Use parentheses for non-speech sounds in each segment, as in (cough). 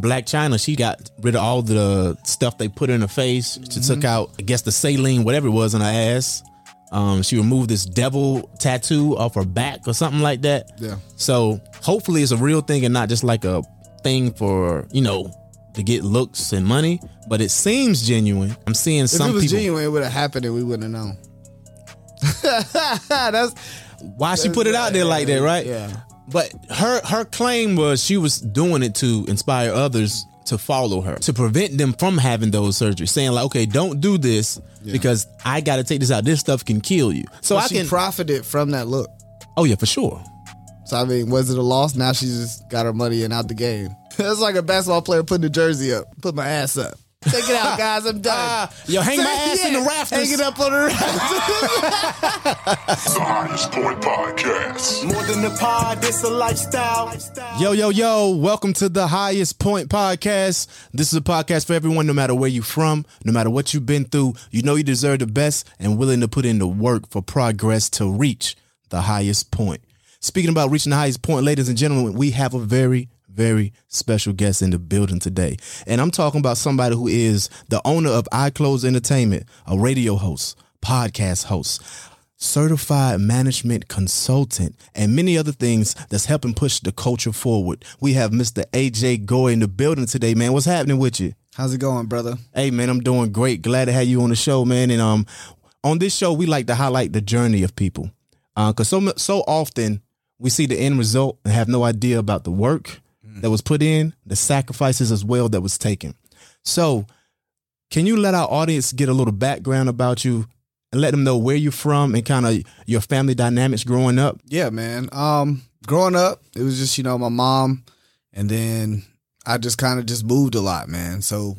Black Chyna, she got rid of all the stuff they put in her face. She took out, I guess, the saline, whatever it was, in her ass. Um, she removed this devil tattoo off her back or something like that. Yeah. So hopefully it's a real thing and not just like a thing for you know to get looks and money. But it seems genuine. I'm seeing If some it was people. genuine, it would have happened and we wouldn't have known. (laughs) That's Why she put it out there like that, right? Yeah. But her her claim was she was doing it to inspire others to follow her, to prevent them from having those surgeries, saying like, okay, don't do this because I got to take this out. This stuff can kill you. So I she can. profited from that look. oh yeah, for sure. So I mean, was it a loss? Now she just got her money and out the game. (laughs) That's like a basketball player putting the jersey up. Put my ass up. Take it out, guys. I'm done. Ah, yo, hang my ass in the rafters. Hang it up on the rafters. The Highest Point Podcast. More than a pod, it's a lifestyle. Yo, yo, yo, welcome to the Highest Point Podcast. This is a podcast for everyone, no matter where you're from, no matter what you've been through. You know you deserve the best and willing to put in the work for progress to reach the highest point. Speaking about reaching the highest point, ladies and gentlemen, we have a very, very special guest in the building today. And I'm talking about somebody who is the owner of iClose Entertainment, a radio host, podcast host, certified management consultant, and many other things that's helping push the culture forward. We have Mr. AJ Gore in the building today, man. What's happening with you? How's it going, brother? Hey, man, I'm doing great. Glad to have you on the show, man. And um, on this show, we like to highlight the journey of people, because so so often we see the end result and have no idea about the work that was put in, the sacrifices as well that was taken. So, can you let our audience get a little background about you and let them know where you're from and kind of your family dynamics growing up? Yeah, man. Um, growing up, it was just you know my mom, and then I just kind of just moved a lot, man. So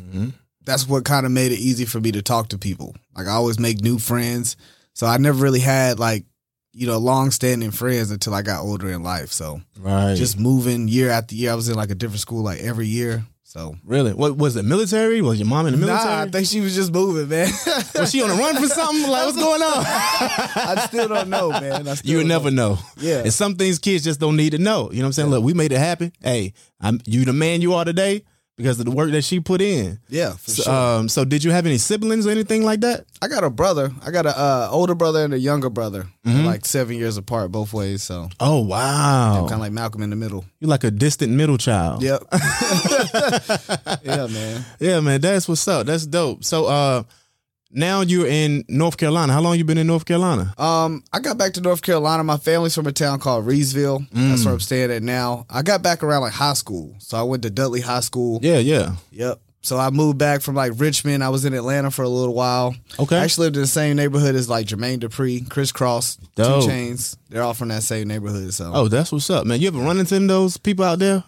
that's what kind of made it easy for me to talk to people. Like I always make new friends, so I never really had like you know long standing friends until I got older in life. So Right. just moving year after year, I was in like a different school like every year. So really, what was it? Military? Was your mom in the military? nah, I think she was just moving, man. (laughs) was she on the run for something? Like, what's going on? (laughs) I still don't know, man. You would never know. Yeah. And some things kids just don't need to know. You know what I'm saying? Look, we made it happen. Hey, I'm you the man you are today because of the work that she put in. Yeah, for So, sure. um, so did you have any siblings or anything like that? I got a brother. I got a uh, older brother and a younger brother, Mm-hmm. like seven years apart both ways. So Oh wow. kind of like Malcolm in the middle. You're like a distant middle child. Yep. (laughs) (laughs) yeah, man. Yeah, man, that's what's up. That's dope. So uh now you're in North Carolina. How long you been in North Carolina? Um, I got back to North Carolina. My family's from a town called Reidsville. That's Mm. where I'm staying at now. I got back around like high school, so I went to Dudley High School. Yeah, yeah. Yep. So I moved back from like Richmond. I was in Atlanta for a little while. Okay. I actually lived in the same neighborhood as like Jermaine Dupri, Kris Kross, 2 Chainz. They're all from that same neighborhood. So Oh, that's what's up, man. You ever run into those people out there?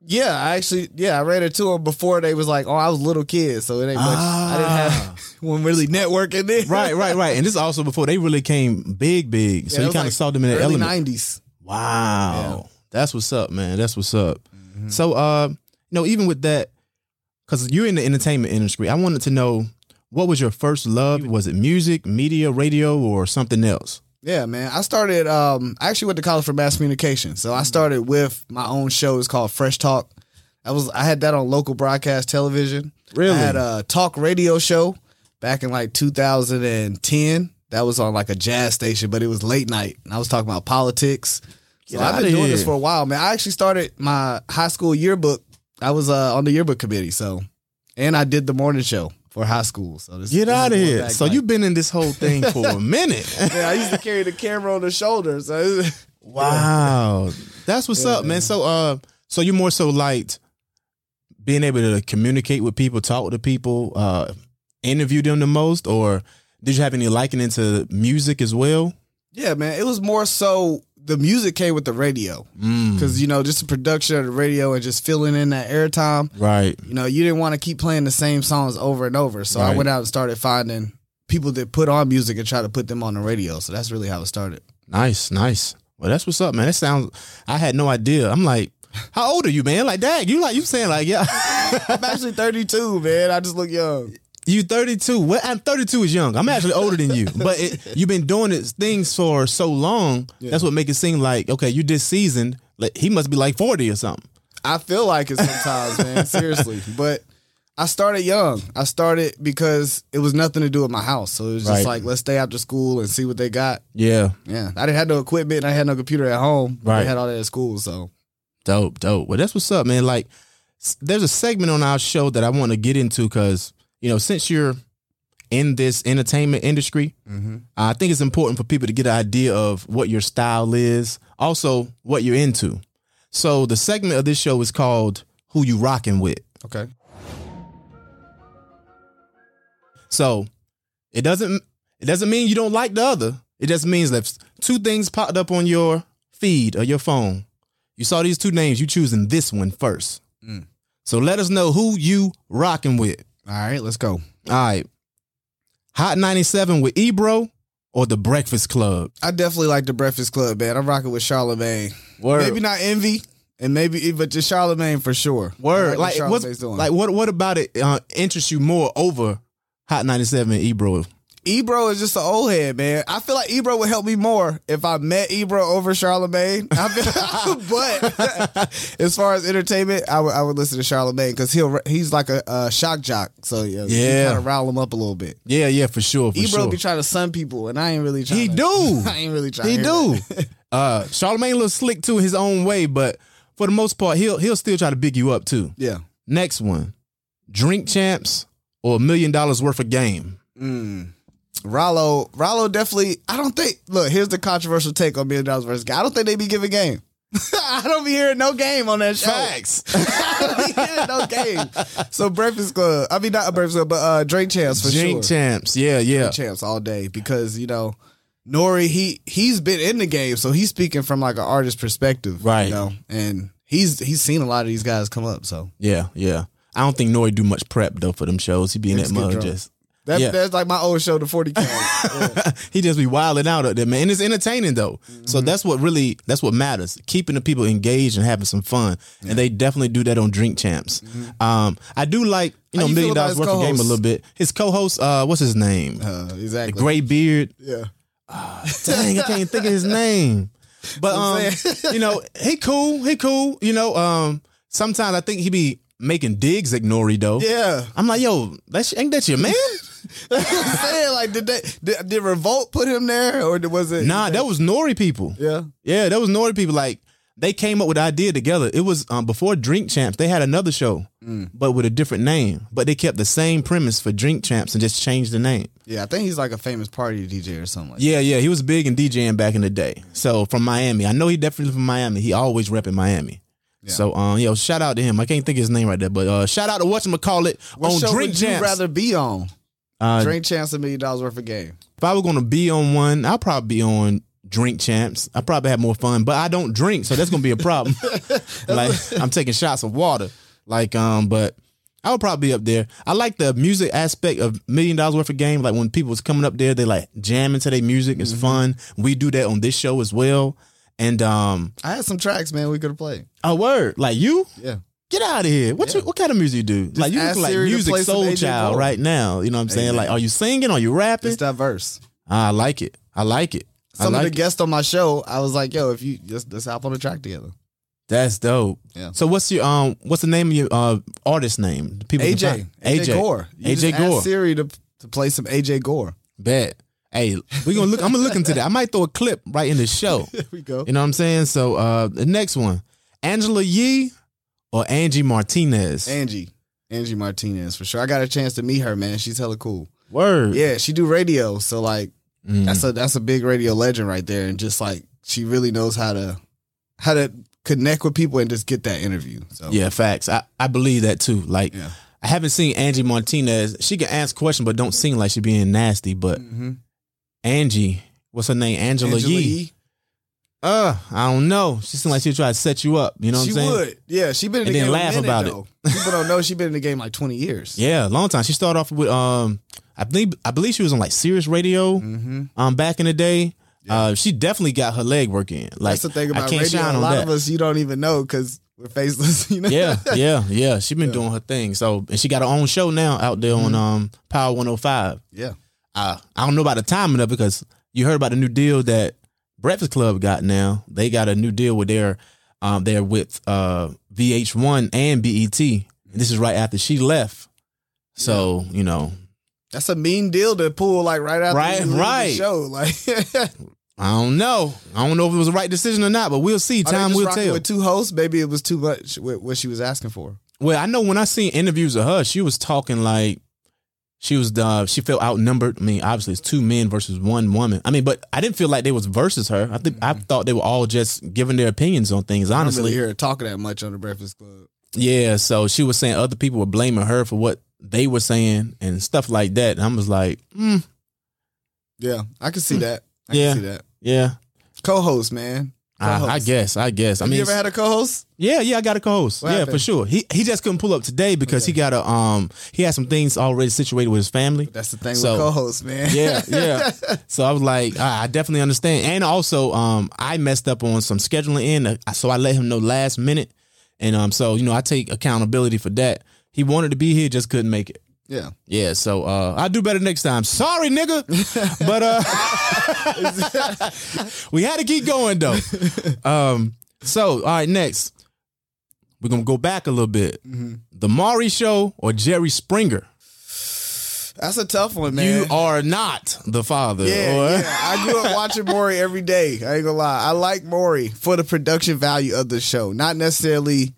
Yeah, I actually, yeah, I ran into them before they was like, oh, I was a little kid, so it ain't much. I didn't have (laughs) one really networking then. Ah. Right, right, right. And this is also before they really came big, big. So Yeah, you kind of like saw them in the early element. nineties. Wow. That's what's up, man. That's what's up. So uh, you know, even with that, because you're in the entertainment industry, I wanted to know what was your first love? Was it music, media, radio, or something else? Yeah, man. I started. Um, I actually went to college for mass communication, so I started with my own show. It's called Fresh Talk. I was I had that on local broadcast television. Really? I had a talk radio show back in like 2010. That was on like a jazz station, but it was late night, and I was talking about politics. So I've been doing this for a while, man. I actually started my high school yearbook. I was uh, on the yearbook committee, so and I did the morning show for high school. So this, Get out of here. So like- you've been in this whole thing for a (laughs) minute. yeah, I used to carry the camera on the shoulder. So (laughs) Wow. That's what's up, man. So uh so you're more so liked being able to communicate with people, talk to people, uh interview them the most, or did you have any liking into music as well? yeah, man, it was more so the music came with the radio Mm, because you know just the production of the radio and just filling in that airtime. right. You know, you didn't want to keep playing the same songs over and over, so I went out and started finding people that put on music and try to put them on the radio. So that's really how it started. Nice, nice. Well, that's what's up, man. That sounds I had no idea. I'm like, how old are you, man? Like, dang, you like you saying like, yeah. (laughs) I'm actually 32, man. I just look young. You 32. Well, I'm 32 is young. I'm actually older than you, (laughs) but it, you've been doing this things for so long. That's what make it seem like okay, You're this seasoned. Like he must be like 40 or something. I feel like it sometimes, man. (laughs) Seriously, but I started young. I started because it was nothing to do with my house, so it was just Right. like let's stay after school and see what they got. Yeah, Yeah, I didn't have no equipment. I had no computer at home. Right. I had all that at school, so dope, dope. Well, that's what's up, man. Like, there's a segment on our show that I want to get into because you know, since you're in this entertainment industry, mm-hmm. I think it's important for people to get an idea of what your style is, also what you're into. So the segment of this show is called "Who You Rocking With." okay. So it doesn't it doesn't mean you don't like the other. It just means that two things popped up on your feed or your phone. You saw these two names. You choosing this one first. Mm. So let us know who you rocking with. All right, let's go. All right, Hot ninety seven with Ebro or the Breakfast Club. I definitely like the Breakfast Club, man. I'm rocking with Charlemagne. Word. Maybe not Envy, and maybe but just Charlemagne for sure. Word. like Like what's doing. like what what about it uh, interests you more over Hot ninety seven and Ebro? Ebro is just an old head, man. I feel like Ebro would help me more if I met Ebro over Charlemagne. (laughs) But (laughs) as far as entertainment, I would I would listen to Charlemagne because he'll he's like a, a shock jock, so yeah, Yeah. kind of rile him up a little bit. Yeah, yeah, for sure. For Ebro sure. be trying to sun people, and I ain't really trying. He to, do. (laughs) I ain't really trying. He do. uh Charlemagne a little slick too his own way, but for the most part, he'll he'll still try to big you up too. yeah. Next one. Drink champs or a million dollars worth of game. Rollo, Rollo definitely. I don't think. Look, here's the controversial take on Million Dollars versus Guy. I don't think they be giving game. (laughs) I don't be hearing no game on that show. (laughs) I don't be hearing no game. So Breakfast Club. I mean not a Breakfast Club, but uh, Drink Champs for Drink sure. champs. Yeah, yeah. Drink Champs all day because you know. Nori, he he's been in the game, so he's speaking from like an artist perspective, Right. You know, and he's he's seen a lot of these guys come up. So Yeah, yeah. I don't think Nori do much prep though for them shows. He be in that mug just that, Yeah. that's like my old show, the 40K. (laughs) Yeah. he just be wilding out up there, man. And it's entertaining though. Mm-hmm. So that's what really that's what matters. Keeping the people engaged and having some fun. And they definitely do that on Drink Champs. Um I do like, you Mm-hmm. Know, you million dollars worth of game a little bit. His co-host, uh, what's his name? Uh, the exactly. gray beard. Yeah. Dang, I can't even think of his name. (laughs) But um, (laughs) you know, he cool, he cool. You know, um, sometimes I think he be making digs at Nori though. Yeah. I'm like, yo, that's ain't that your man? (laughs) I'm saying, like, did they did, did Revolt put him there, or was it? nah, that was Nori people. yeah. Yeah, that was Nori people. Like they came up with the idea together. It was um, before Drink Champs. They had another show, Mm. but with a different name. But they kept the same premise for Drink Champs and just changed the name. Yeah, I think he's like a famous party DJ or something. Like Yeah, yeah, he was big in DJing back in the day. So from Miami, I know he definitely from Miami. He always repping Miami. So um, yo, shout out to him. I can't think of his name right there, but uh, shout out to whatchamacallit that. What on Drink would you Champs. rather be on? Uh, Drink Champs a million dollars worth of game. if I were gonna be on one, I'll probably be on Drink Champs. I probably have more fun, but I don't drink, so that's gonna be a problem. (laughs) like I'm taking shots of water, like um, but I would probably be up there. I like the music aspect of Million Dollars Worth of Game. Like when people was coming up there, they like jamming to their music. It's fun. We do that on this show as well. And um, I had some tracks, man. We could have played. a word like you. Yeah. Get out of here. What you, what kind of music you do? like you look like Siri Musiq Soulchild Cole. right now. You know what I'm saying? Amen. Like, are you singing? Are you rapping? It's diverse. I like it. I like it. Some I of the it. guests on my show, I was like, "Yo, if you just let's hop on the track together." That's dope. Yeah. So what's your um what's the name of your uh artist name? The People AJ, AJ, Gore, You AJ just Gore. Siri to to play some AJ Gore. Bet. Hey, we gonna look. I'm gonna look into that. I might throw a clip right in the show. (laughs) There we go. You know what I'm saying? So uh the next one, Angela Yee or Angie Martinez. Angie, Angie Martinez for sure. I got a chance to meet her, man. She's hella cool. Word. Yeah, she do radio, so like Mm. that's a that's a big radio legend right there, and just like she really knows how to how to connect with people and just get that interview. So Yeah, facts. I, I believe that too. Like Yeah. I haven't seen Angie Martinez. She can ask questions, but don't seem like she being nasty. But Mhm. Angie, what's her name? Angela, Angela Yee. Yee, Uh, I don't know. She seemed like she tried to set you up. You know what she I'm saying? would. Yeah, she been in And the game laugh a minute, about it. People don't know she been in the game like twenty years. (laughs) Yeah, long time. She started off with um, I believe I believe she was on like Sirius Radio Mm-hmm. um back in the day. Uh, she definitely got her leg work in. Like That's the thing I about can't radio. A on lot that. of us you don't even know because we're faceless. (laughs) You know. yeah, (laughs) yeah, yeah. She been doing her thing. So and she got her own show now out there on Mm-hmm. um Power 105. yeah. uh, I don't know about the timing of it because you heard about the new deal that Breakfast Club got now. They got a new deal with their Um, they're with uh, VH1 and BET. And this is right after she left. So you know, That's a mean deal to pull like right after Right, leave the right. show. Like (laughs) I don't know. I don't know if it was the right decision or not, but we'll see. Are Time just will tell. With two hosts, maybe it was too much what she was asking for. Well, I know when I seen interviews of her, she was talking like she was uh, she felt outnumbered. I mean, obviously it's two men versus one woman. I mean, but I didn't feel like they was versus her. I think I thought they were all just giving their opinions on things. Honestly, I don't really hear her talking that much on the Breakfast Club. yeah. So she was saying other people were blaming her for what they were saying and stuff like that. And I was like, mm, Yeah, I can see that. I Yeah. can see that. yeah. Co-host, man. I, I Co-host. guess. I guess. I Have mean, you ever had a co-host? Yeah, yeah, I got a co-host. What yeah, happened? for sure. He he just couldn't pull up today because he got a um he had some things already situated with his family. That's the thing So- with co-hosts, man. Yeah, yeah. (laughs) so I was like, I I definitely understand. And also, um, I messed up on some scheduling in, uh, so I let him know last minute, and um, so you know, I take accountability for that. He wanted to be here, just couldn't make it. Yeah. Yeah, so uh, I'll do better next time. Sorry, nigga, (laughs) but uh, (laughs) we had to keep going though. Um, so all right, next we're gonna go back a little bit. The Maury Show or Jerry Springer? That's a tough one, man. You are not the father. Yeah, yeah. (laughs) I grew up watching Maury every day. I ain't gonna lie. I like Maury for the production value of the show, not necessarily,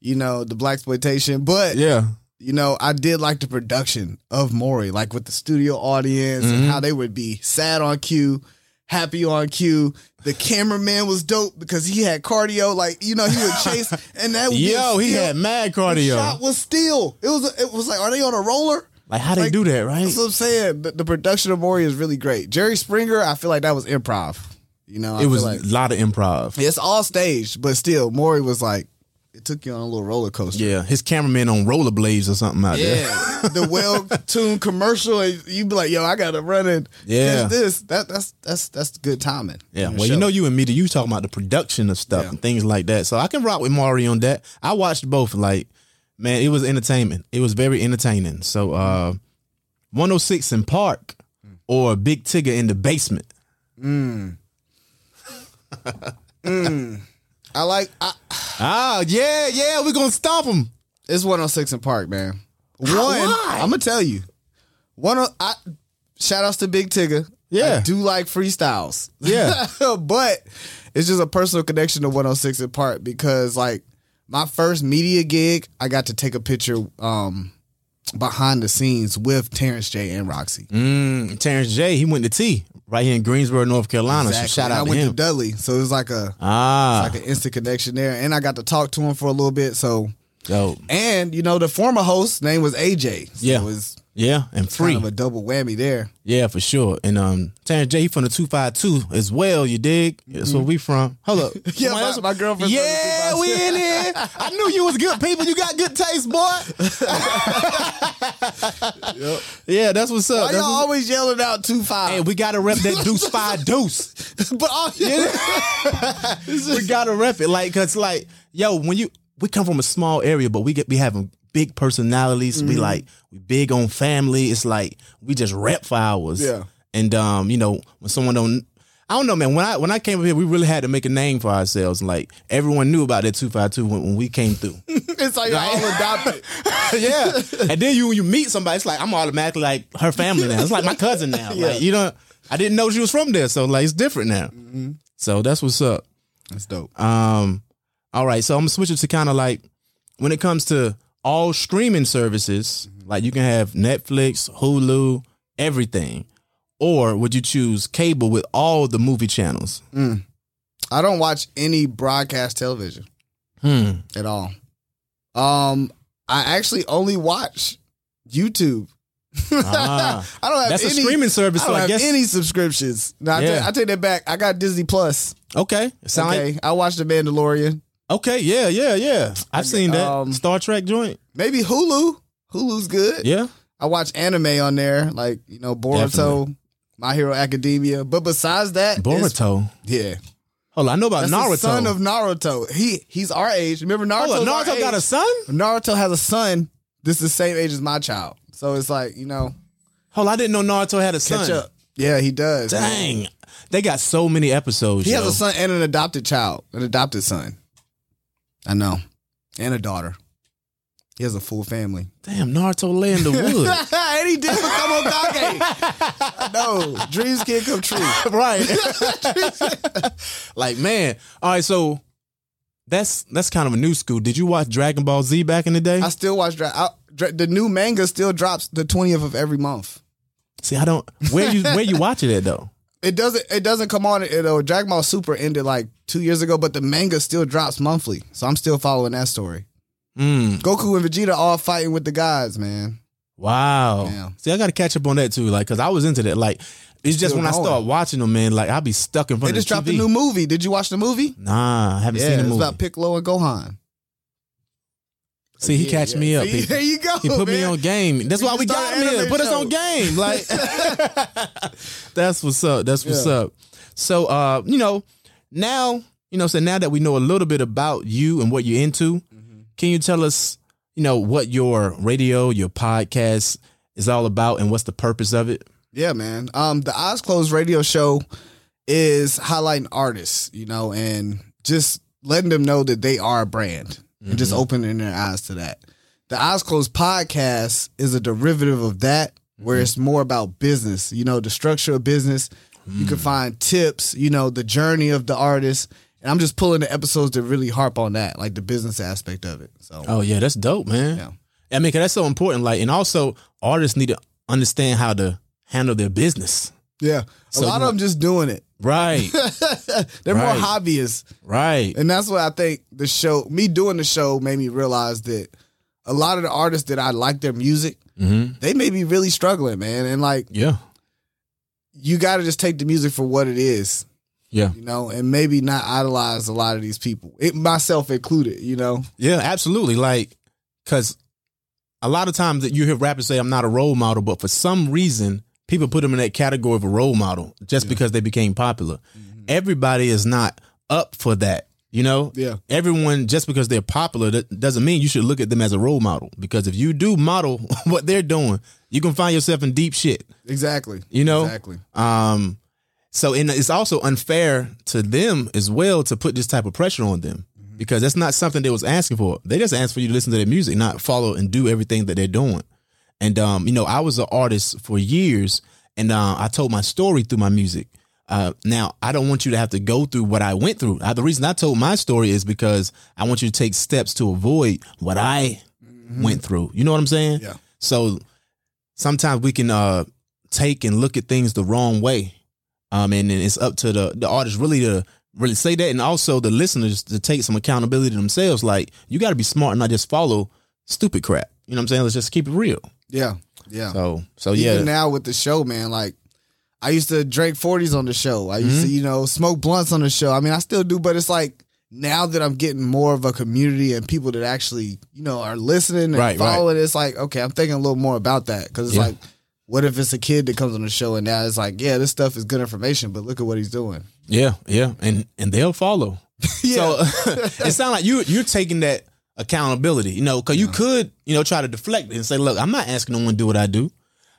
you know, the black exploitation, but yeah. You know, I did like the production of Maury, like with the studio audience and Mm-hmm. how they would be sad on cue, happy on cue. The cameraman was dope because he had cardio, like you know, he would chase, (laughs) and that Yo, he had mad cardio. the shot was still. It was. It was like, are they on a roller? Like how they Like, do that, right? That's what I'm saying. The, the production of Maury is really great. Jerry Springer, I feel like that was improv. You know, I it was like a lot of improv. it's all staged, but still, Maury was like, it took you on a little roller coaster. Yeah, his cameraman on rollerblades or something out there. Yeah, the (laughs) well-tuned commercial, and you be like, "Yo, I gotta run it." Yeah. catch this." That that's that's that's good timing. Yeah, well, you know, you and me, you talking about the production of stuff Yeah. and things like that. So I can rock with Maury on that. I watched both. Like, man, it was entertainment. It was very entertaining. So, uh, 106 & Park mm. or Big Tigger in the basement. Mm. (laughs) Mm. I like. I, Ah, yeah, yeah, we're gonna stomp him. it's 106 & Park, man. One, Why? I'm gonna tell you. One, of- I shout outs to Big Tigger. Yeah. I do like freestyles. Yeah. (laughs) but it's just a personal connection to 106 & Park because like my first media gig, I got to take a picture um behind the scenes with Terrence J and Roxy. Mm, Terrence J, he went to T right here in Greensboro, North Carolina. Exactly. So shout And out I to went him. to Dudley, so it was like a ah, like an instant connection there, and I got to talk to him for a little bit. So, dope. and you know, the former host name was AJ. So Yeah. it was Yeah, and free. kind of a double whammy there. Yeah, for sure. And um, Terrence J he from the two five two as well. You dig? That's where we from. Hold up. Mm-hmm. (laughs) Yeah, my- my the Yeah, we in here. (laughs) I knew you was good people. You got good taste, boy. (laughs) Yeah, that's what's up. Why That's y'all what's- always yelling out two five? Hey, we gotta rep that deuce five deuce. but all we gotta rep it, like, cause like, yo, when you we come from a small area, but we get we having big personalities. Mm-hmm. We like we big on family. It's like we just rep for hours. Yeah. and um, you know, when someone don't. I don't know, man. When I when I came up here, we really had to make a name for ourselves. Like everyone knew about that two five two when, when we came through. (laughs) it's like y'all all adopted. (laughs) yeah, and then you when you meet somebody, it's like I'm automatically like her family now. It's like my cousin now. (laughs) Like you know, I didn't know she was from there, so like it's different now. Mm-hmm. So that's what's up. That's dope. Um, all right, so I'm gonna switch it to kind of like when it comes to all streaming services, like you can have Netflix, Hulu, everything, or would you choose cable with all the movie channels? I don't watch any broadcast television Hmm. at all. Um, I actually only watch YouTube. Ah. (laughs) I don't have That's a any, streaming service, I don't I have guess- any subscriptions. No, I, Yeah. take, I take that back. I got Disney Plus. Okay, sound okay, like I watched The Mandalorian. Okay, yeah, yeah, yeah. I've seen that um, Star Trek joint. Maybe Hulu. Hulu's good. Yeah, I watch anime on there, like you know Boruto, Definitely. My Hero Academia. But besides that, it's- Boruto. yeah, Hold on, I know about that's Naruto. the son of Naruto. He he's our age. Remember Naruto? Hold on, Naruto got a son. Naruto has a son. This is the same age as my child. So it's like you know, Hold on, I didn't know Naruto had a son. catch up. Yeah, he does. Dang, they got so many episodes. He has yo. a son and an adopted child, an adopted son. I know, and a daughter. He has a full family. Damn, Naruto lay in the (laughs) wood. and he did become Hokage. no, dreams can't come true. (laughs) right. (laughs) like man. All right, so that's that's kind of a new school. Did you watch Dragon Ball Z back in the day? I still watch Dra- I, Dra- the new manga. Still drops the twentieth of every month. See, I don't. Where you where you watch it at though? It doesn't. It doesn't come on. It, uh, Dragon Ball Super ended like two years ago, but the manga still drops monthly. So I'm still following that story. Mm, Goku and Vegeta all fighting with the guys, man. wow. Yeah. See, I got to catch up on that too. Like, cause I was into that. Like, it's just Still when I start watching them, man. Like, I'll be stuck in front They of just the dropped TV. a new movie. Did you watch the movie? Nah, I haven't Yeah, seen the it's movie. about Piccolo and Gohan. See, he Yeah, catch yeah. me up. See, there you go. he put me on game. That's why we got him here. Put us on game. Like, (laughs) (laughs) that's what's up. That's what's Yeah. up. So, uh, you know, now, you know, so now that we know a little bit about you and what you're into, Mm-hmm. can you tell us, you know, what your radio, your podcast is all about and what's the purpose of it? Yeah, man. Um, the Eyes Closed radio show is highlighting artists, you know, and just letting them know that they are a brand and just mm-hmm. opening their eyes to that. The Eyes Closed podcast is a derivative of that, where mm-hmm. it's more about business, you know, the structure of business. You can mm. find tips, you know, the journey of the artist. And I'm just pulling the episodes that really harp on that, like the business aspect of it. So, Oh yeah, that's dope, man. Yeah. I mean, 'cause that's so important. Like, and also artists need to understand how to handle their business. yeah, a So lot you- of them just doing it. Right, (laughs) They're Right. more hobbyists. right. And that's what I think the show, me doing the show, made me realize that a lot of the artists that I like their music, hmm they may be really struggling, man. And like, Yeah, you got to just take the music for what it is, yeah, you know, and maybe not idolize a lot of these people, it, myself included, you know. yeah. Absolutely. Like, cause a lot of times that you hear rappers say, "I'm not a role model," but for some reason, people put them in that category of a role model just because they became popular. Everybody is not up for that. You know, Yeah. Everyone just because they're popular that doesn't mean you should look at them as a role model. Because if you do model (laughs) what they're doing, you can find yourself in deep shit. Exactly. You know? Exactly. Um, so and it's also unfair to them as well to put this type of pressure on them because that's not something they was asking for. They just asked for you to listen to their music, not follow and do everything that they're doing. And um, you know, I was an artist for years, and uh, I told my story through my music. Uh, now, I don't want you to have to go through what I went through. Uh, the reason I told my story is because I want you to take steps to avoid what I went through. You know what I'm saying? Yeah. So sometimes we can uh, take and look at things the wrong way, um, and then it's up to the the artist really to really say that, and also the listeners to take some accountability themselves. Like you got to be smart and not just follow stupid crap. You know what I'm saying? Let's just keep it real. Yeah. Yeah. So so yeah, Even now with the show, man, like I used to drink 40s on the show. I used Mm-hmm. to, you know, smoke blunts on the show. I mean, I still do, but it's like now that I'm getting more of a community and people that actually, you know, are listening and Right, right. following, it's like, okay, I'm thinking a little more about that. Cause it's Yeah. like, what if it's a kid that comes on the show and now it's like, yeah, this stuff is good information, but look at what he's doing. yeah, yeah, and and they'll follow. (laughs) Yeah. So (laughs) it sounds like you you're taking that accountability, you know, because you could, you know, try to deflect it and say, look, I'm not asking no one to do what I do,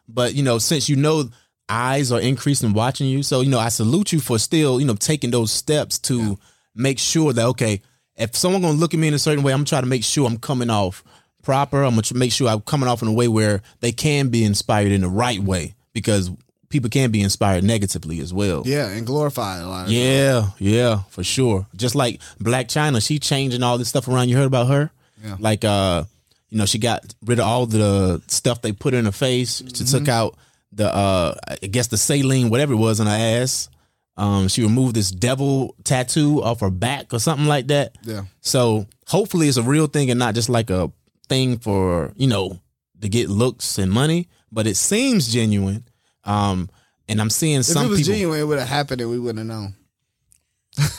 but you know, since you know eyes are increasing watching you, so you know, I salute you for still, you know, taking those steps to make sure that okay, if someone gonna look at me in a certain way, I'm trying to make sure I'm coming off proper. I'm gonna make sure I'm coming off in a way where they can be inspired in the right way. Because people can be inspired negatively as well. Yeah. And glorify it a lot. Of Yeah, yeah, for sure. Just like Black Chyna, she changing all this stuff around. You heard about her? Yeah. Like, uh, you know, she got rid of all the stuff they put in her face. She took out the, uh, I guess the saline, whatever it was, in her ass. Um, she removed this devil tattoo off her back or something like that. Yeah. So hopefully it's a real thing and not just like a thing for, you know, to get looks and money, but it seems genuine. Um, and I'm seeing If some it was people. genuine, it would have happened and we wouldn't have known. (laughs)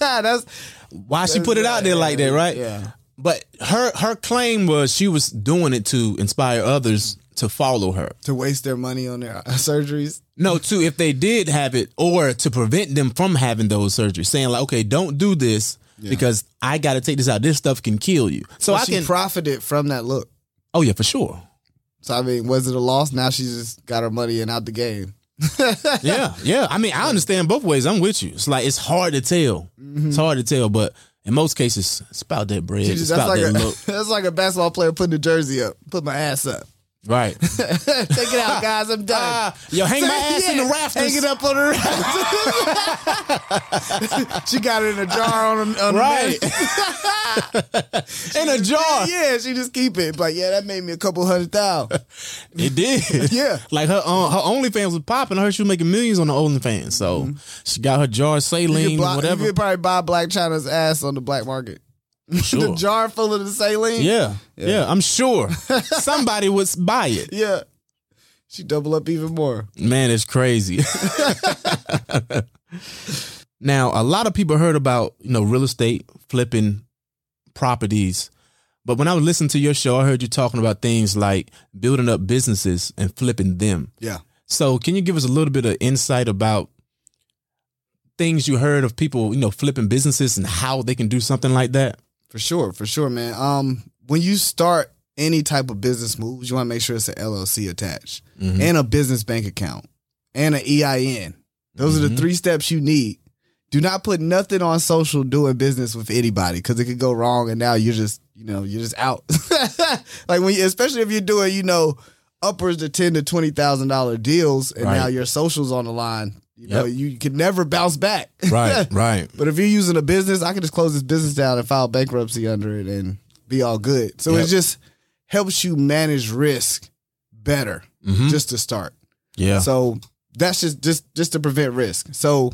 That's why she put it out there like that, right? Yeah. But her her claim was she was doing it to inspire others to follow her. To waste their money on their (laughs) surgeries. No, to if they did have it, or to prevent them from having those surgeries, saying like, okay, don't do this because I got to take this out. This stuff can kill you. So But I she can. profited from that look. oh yeah, for sure. So I mean, was it a loss? Now she's just got her money and out the game. (laughs) yeah, yeah. I mean, I understand both ways. I'm with you. It's like it's hard to tell. Mm-hmm. It's hard to tell, but In most cases, it's about that bread. She It's that's about like a that look. (laughs) that's like a basketball player putting the jersey up, put my ass up. Right. (laughs) Take it out, guys. I'm done. Ah, yo, hang my ass in the rafters. Hang it up on the rafters. (laughs) she got it in a jar on, the- on Right. (laughs) in a jar. Yeah, she just keep it. But yeah, that made me a couple hundred thousand. It did. Yeah. Like her uh, her OnlyFans was popping. I heard she was making millions on the OnlyFans. So she got her jar Mm-hmm. You saline, could, buy, you whatever. could probably buy Black Chyna's ass on the black market. (laughs) Sure. the jar full of the saline. yeah, yeah, I'm sure (laughs) somebody would buy it. Yeah. She double up even more. Man, it's crazy. (laughs) now, a lot of people heard about you know real estate flipping properties, but when I was listening to your show, I heard you talking about things like building up businesses and flipping them. Yeah. So, can you give us a little bit of insight about things you heard of people, you know, flipping businesses and how they can do something like that? For sure, for sure, man. Um, when you start any type of business moves, you want to make sure it's an LLC attached and a business bank account and an EIN. Those are the three steps you need. Do not put nothing on social doing business with anybody because it could go wrong, and now you're just, you know, you're just out. (laughs) like when, you, especially if you're doing, you know, upwards to ten to twenty thousand dollar deals, and Right. now your socials on the line. You know, you can never bounce back. (laughs) Right, right. But if you're using a business, I can just close this business down and file bankruptcy under it and be all good. So Yep. it just helps you manage risk better Mhm. just to start. Yeah. So that's just just just to prevent risk. So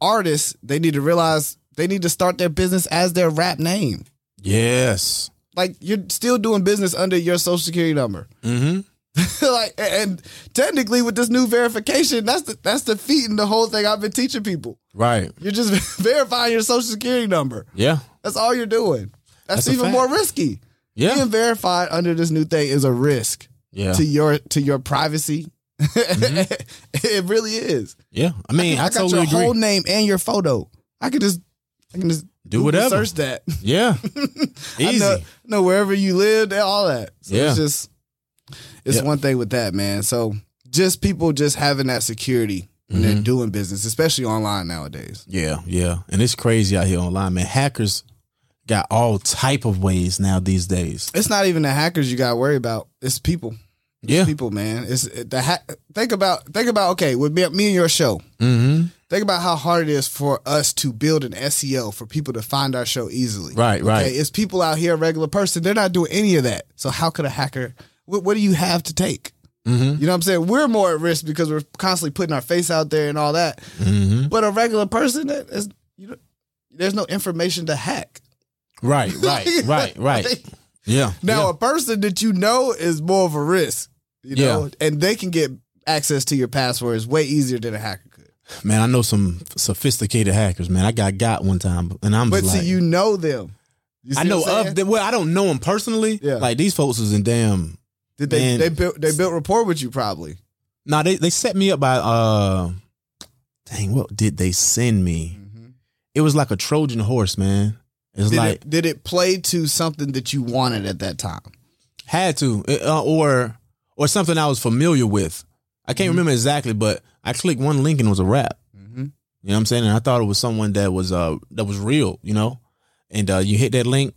artists, they need to realize they need to start their business as their rap name. yes. Like you're still doing business under your social security number. Mm-hmm. (laughs) like and technically with this new verification, that's the that's defeating the whole thing I've been teaching people. Right. You're just (laughs) verifying your social security number. Yeah. That's all you're doing. That's, That's even more risky. Yeah. Being verified under this new thing is a risk Yeah. to your to your privacy. Mm-hmm. (laughs) it really is. Yeah. I mean, I, I got totally your agree. whole name and your photo. I could just I can just Do Google whatever. Search that. yeah. I Easy. know, know wherever you live, all that. So Yeah. it's just it's Yeah. one thing with that, man. So just people just having that security when they're Mm-hmm. doing business, especially online nowadays. Yeah, yeah. And it's crazy out here online, man. Hackers got all type of ways now these days. It's not even the hackers you got to worry about. It's people. It's Yeah. people, man. It's the ha- think about think about okay with me, me and your show. Mm-hmm. Think about how hard it is for us to build an SEO for people to find our show easily. Right, right. It's people out here, a regular person. They're not doing any of that. So how could a hacker? What, what do you have to take? Mm-hmm. You know what I'm saying? We're more at risk because we're constantly putting our face out there and all that. Mm-hmm. But a regular person, that is, you know, there's no information to hack. Right, right, (laughs) right, right. Yeah. Now, yeah. a person that you know is more of a risk, you know, and they can get access to your passwords way easier than a hacker could. man, I know some sophisticated hackers, man. I got got one time, and I'm But just see, like, you know them. You I know what I'm saying? of them. Well, I don't know them personally. Yeah. Like these folks is in damn. Did they man. they built they built rapport with you probably? Nah, they they set me up by. uh Dang, what did they send me? It was like a Trojan horse, man. It's Did like it did it play to something that you wanted at that time? Had to, uh, or or something I was familiar with. I Mm-hmm. can't remember exactly, but I clicked one link and it was a rap. Mhm. You know what I'm saying? And I thought it was someone that was uh that was real, you know. And uh you hit that link,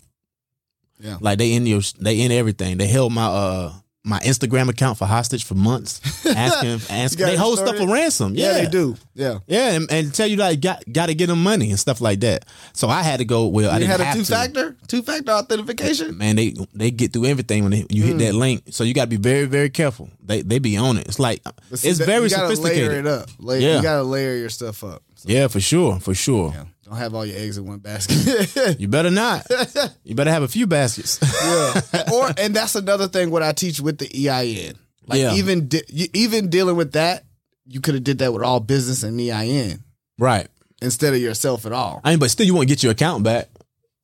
Yeah. like they in your they in everything. They held my uh my Instagram account for hostage for months, (laughs) asking asking. They hold stuff for ransom. Yeah, Yeah, they do. Yeah. Yeah, and, and tell you like got got to get them money and stuff like that. So I had to go. Well, I didn't had a have two to. factor two factor authentication. Man, they they get through everything when they, you hit mm. that link. So you got to be very very careful. They they be on it. It's like it's very you gotta sophisticated. Layer it up. Layer, Yeah. You got to layer your stuff up. So, Yeah, for sure, for sure. yeah. Don't have all your eggs in one basket. (laughs) You better not. you better have a few baskets. yeah. Or and that's another thing what I teach with the EIN. Like Yeah. even you- even dealing with that, you could have did that with all business and EIN right. instead of yourself at all. I mean, but still, you want to get your account back.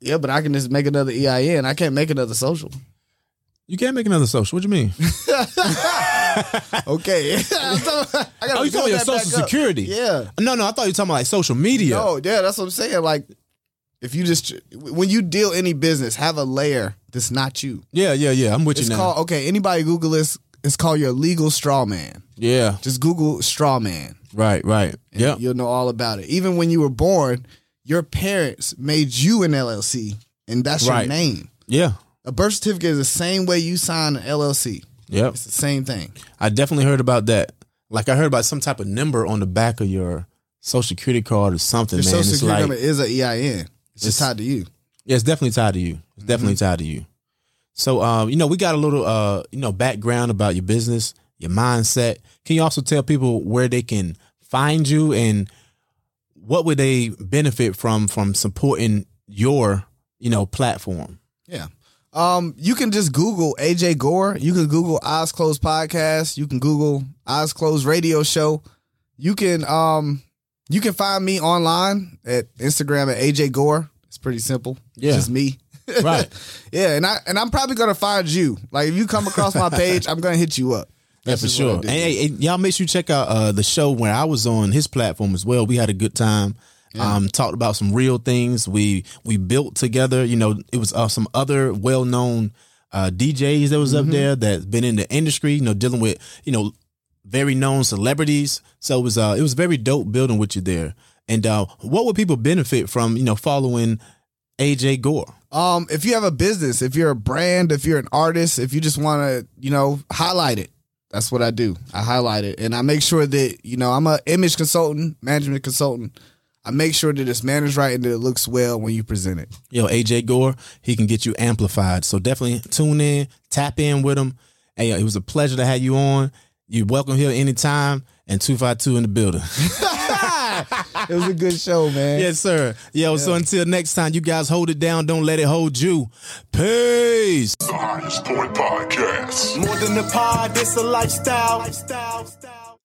Yeah, but I can just make another EIN. I can't make another social. You can't make another social. What do you mean? (laughs) (laughs) Okay. (laughs) I gotta Oh, you talking about your social security? Yeah. No, no. I thought you were talking about like social media. No, yeah, that's what I'm saying. Like, if you just when you deal any business, have a layer that's not you. Yeah, yeah, yeah. I'm with It's you now. called okay. Anybody Google this? It's called your legal straw man. yeah. Just Google straw man. Right, right. Yeah. you'll know all about it. Even when you were born, your parents made you an LLC, and that's Right. your name. Yeah. A birth certificate is the same way you sign an LLC. Yep. It's the same thing. I definitely heard about that. Like I heard about some type of number on the back of your social security card or something, Your man. social security like number is an EIN. It's just It's- tied to you. Yeah, it's definitely tied to you. It's definitely Mm-hmm. tied to you. So, um, you know, we got a little, uh, you know, background about your business, your mindset. Can you also tell people where they can find you and what would they benefit from from supporting your, you know, platform? Yeah. Um, you can just Google AJ Gore. You can Google Eyes Closed Podcast. You can Google Eyes Closed Radio Show. You can um you can find me online at Instagram at AJ Gore. It's pretty simple. Yeah. It's just me. (laughs) Right. Yeah, and I and I'm probably gonna find you. Like if you come across my page, I'm gonna hit you up. Yeah, That's for what I sure. And hey, y'all make sure you check out uh, the show where I was on his platform as well. We had a good time. Um, talked about some real things. We we built together. You know, it was uh, some other well known uh, DJs that was Mm-hmm. up there that's been in the industry. You know, dealing with you know very known celebrities. So it was uh, it was very dope building with you there. And uh, what would people benefit from you know following AJ Gore? Um, if you have a business, if you're a brand, if you're an artist, if you just want to, you know, highlight it. That's what I do. I highlight it, and I make sure that you know I'm a image consultant, management consultant. I make sure that it's managed right and that it looks well when you present it. Yo, AJ Gore, he can get you amplified. So definitely tune in, tap in with him. Hey, it was a pleasure to have you on. You're welcome here anytime. And 252 in the building. (laughs) It was a good show, man. yes, sir. Yo, so until next time, you guys hold it down. Don't let it hold you. Peace. The Highest Point Podcast. More than a pod, it's a lifestyle. lifestyle.